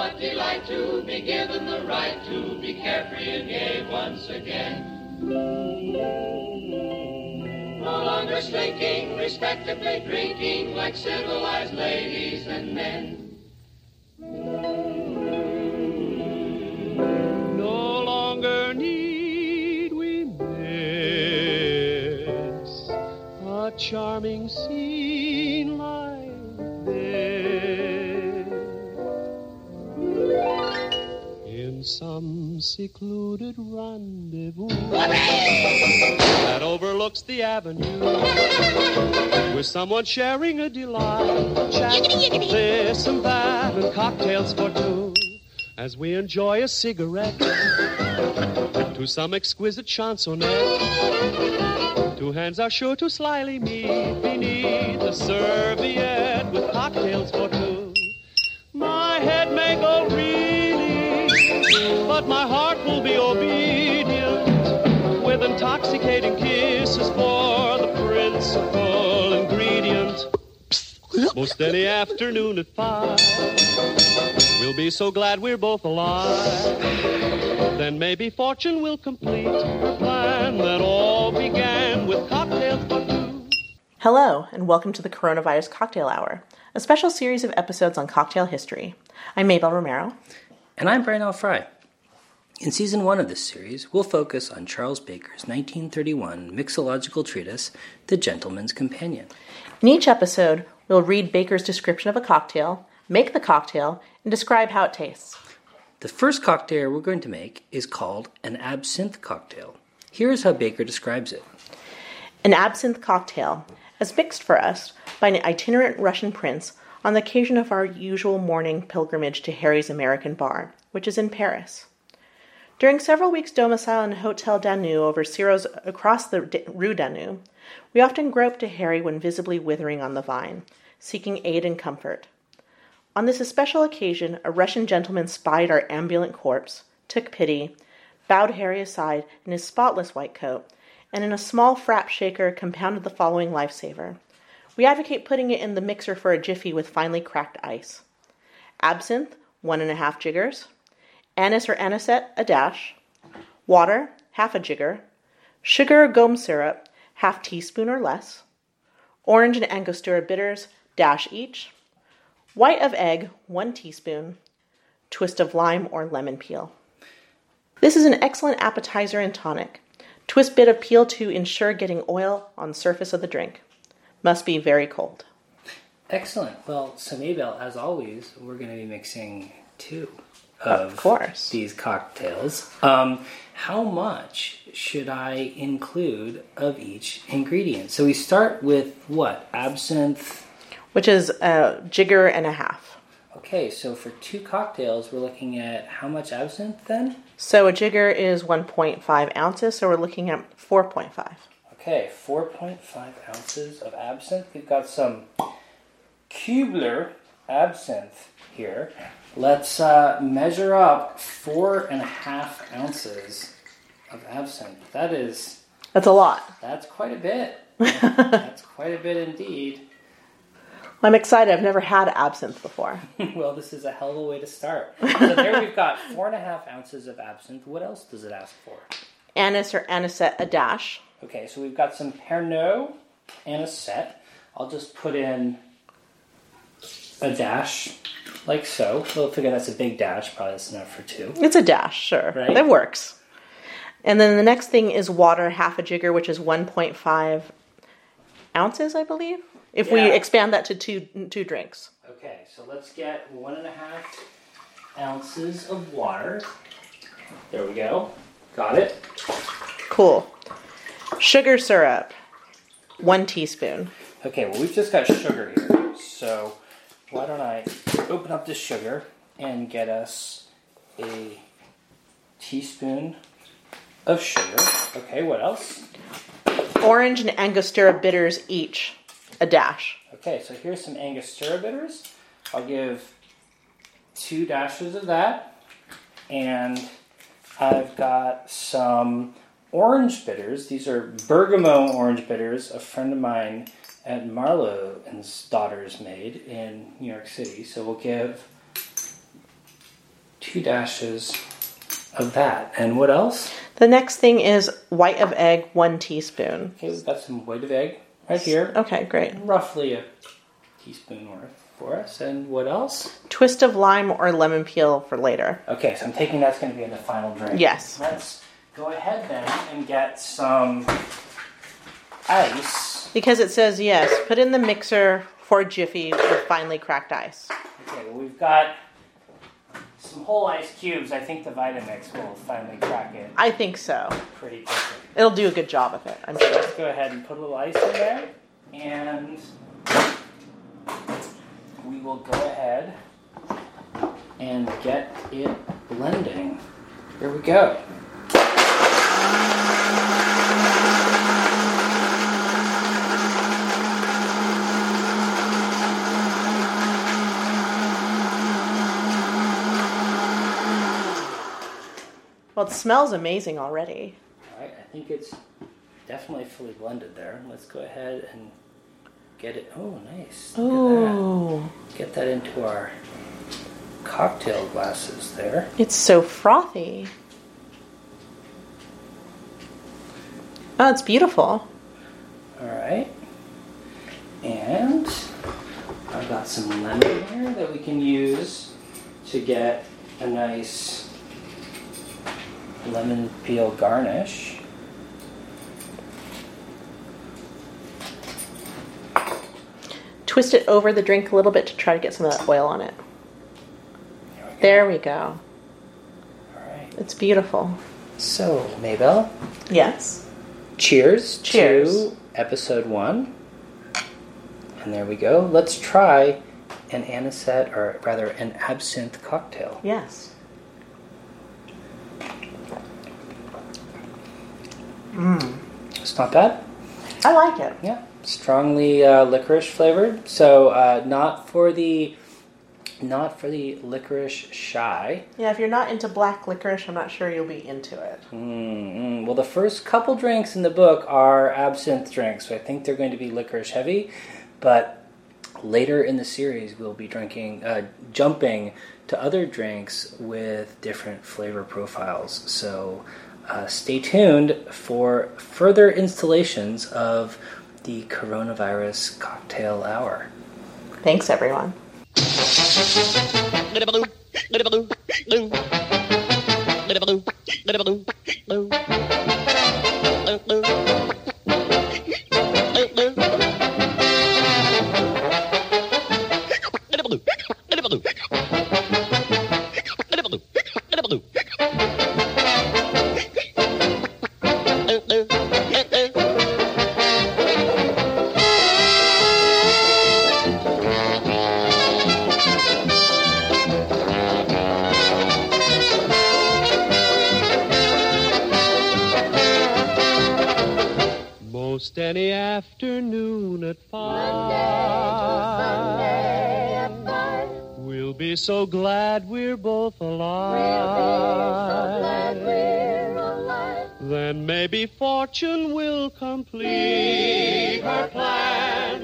what delight to be given the right to be carefree and gay once again. No longer slinking, respectably drinking like civilized ladies and men. No longer need we miss a charming scene secluded rendezvous that overlooks the avenue with someone sharing a delight, chat, this and that, and cocktails for two as we enjoy a cigarette to some exquisite chansonette. Two hands are sure to slyly meet beneath the serviette with cocktails for two. My head may go reeling, but my heart will be obedient with intoxicating kisses for the principal ingredient. Most any afternoon at five. We'll be so glad we're both alive. Then maybe fortune will complete her plan that all began with cocktails for two. Hello, and welcome to the Coronavirus Cocktail Hour, a special series of episodes on cocktail history. I'm Mabel Romero. And I'm Brian L. Frye. In season one of this series, we'll focus on Charles Baker's 1931 mixological treatise, The Gentleman's Companion. In each episode, we'll read Baker's description of a cocktail, make the cocktail, and describe how it tastes. The first cocktail we're going to make is called an absinthe cocktail. Here's how Baker describes it. An absinthe cocktail, as mixed for us by an itinerant Russian prince on the occasion of our usual morning pilgrimage to Harry's American Bar, which is in Paris. During several weeks' domicile in Hotel Danube over Ciro's across the D- Rue Danube, we often groped to Harry when visibly withering on the vine, seeking aid and comfort. On this especial occasion, a Russian gentleman spied our ambulant corpse, took pity, bowed Harry aside in his spotless white coat, and in a small frap shaker compounded the following lifesaver. We advocate putting it in the mixer for a jiffy with finely cracked ice. Absinthe, one and a half jiggers. Anise or anisette, a dash. Water, half a jigger. Sugar or gum syrup, half teaspoon or less. Orange and Angostura bitters, dash each. White of egg, one teaspoon. Twist of lime or lemon peel. This is an excellent appetizer and tonic. Twist bit of peel to ensure getting oil on surface of the drink. Must be very cold. Excellent. Well, so Mabel, as always, we're going to be mixing two Of course. these cocktails. Um, how much should I include of each ingredient? So we start with what? Absinthe. Which is a jigger and a half. Okay, so for two cocktails, we're looking at how much absinthe then? So a jigger is 1.5 ounces, so we're looking at 4.5. Okay, 4.5 ounces of absinthe. We've got some Kubler absinthe here. Let's uh, measure up four and a half ounces of absinthe. That is, That's a lot. that's quite a bit. that's quite a bit indeed. I'm excited. I've never had absinthe before. well, this is a hell of a way to start. So there we've got four and a half ounces of absinthe. What else does it ask for? Anise or anisette, a dash. Okay, so we've got some Pernod anisette. I'll just put in a dash, like so. We'll figure that's a big dash. Probably that's enough for two. It's a dash, sure. Right. That works. And then the next thing is water, half a jigger, which is 1.5 ounces, I believe. If we expand that to two two drinks. Okay, so let's get one and a half ounces of water. There we go. Got it. Cool. Sugar syrup, one teaspoon. Okay, well, we've just got sugar here. So why don't I open up this sugar and get us a teaspoon of sugar. Okay, what else? Orange and Angostura bitters each, a dash. Okay, so here's some Angostura bitters. I'll give two dashes of that. And I've got some orange bitters. These are bergamot orange bitters. A friend of mine at Marlow and his daughters made in New York City. So we'll give two dashes of that. And what else? The next thing is white of egg, one teaspoon. Okay, we've got some white of egg right here. Okay, great. Roughly a teaspoon worth for us. And what else? Twist of lime or lemon peel for later. Okay, so I'm taking that's going to be in the final drink. Yes. Let's go ahead then and get some ice. Because it says yes, put in the mixer for Jiffy with finely cracked ice. Okay, well, we've got some whole ice cubes. I think the Vitamix will finally crack it I think so. pretty quickly. It'll do a good job of it, I'm sure. Let's go ahead and put a little ice in there, and we will go ahead and get it blending. Here we go. It smells amazing already. All right, I think it's definitely fully blended there. Let's go ahead and get it. Oh, nice. Oh, that. Get that into our cocktail glasses there. it's so frothy. Oh, it's beautiful. All right. And I've got some lemon here that we can use to get a nice lemon peel garnish. Twist it over the drink a little bit to try to get some of that oil on it. Here we go. There we go. All right. It's beautiful. So, Mabel, Yes. cheers, Cheers. to episode one. And there we go. Let's try an anisette, or rather, an absinthe cocktail. Yes. It's not bad. I like it. Yeah, strongly uh, licorice flavored. So uh, not for the not for the licorice shy. Yeah, if you're not into black licorice, I'm not sure you'll be into it. Mm-mm. Well, the first couple drinks in the book are absinthe drinks, so I think they're going to be licorice heavy. But later in the series, we'll be drinking, uh, jumping to other drinks with different flavor profiles. So uh, stay tuned for further installations of the coronavirus cocktail hour. Thanks, everyone. Most any afternoon at five. We'll be so glad we're both alive. Then maybe fortune will complete her plan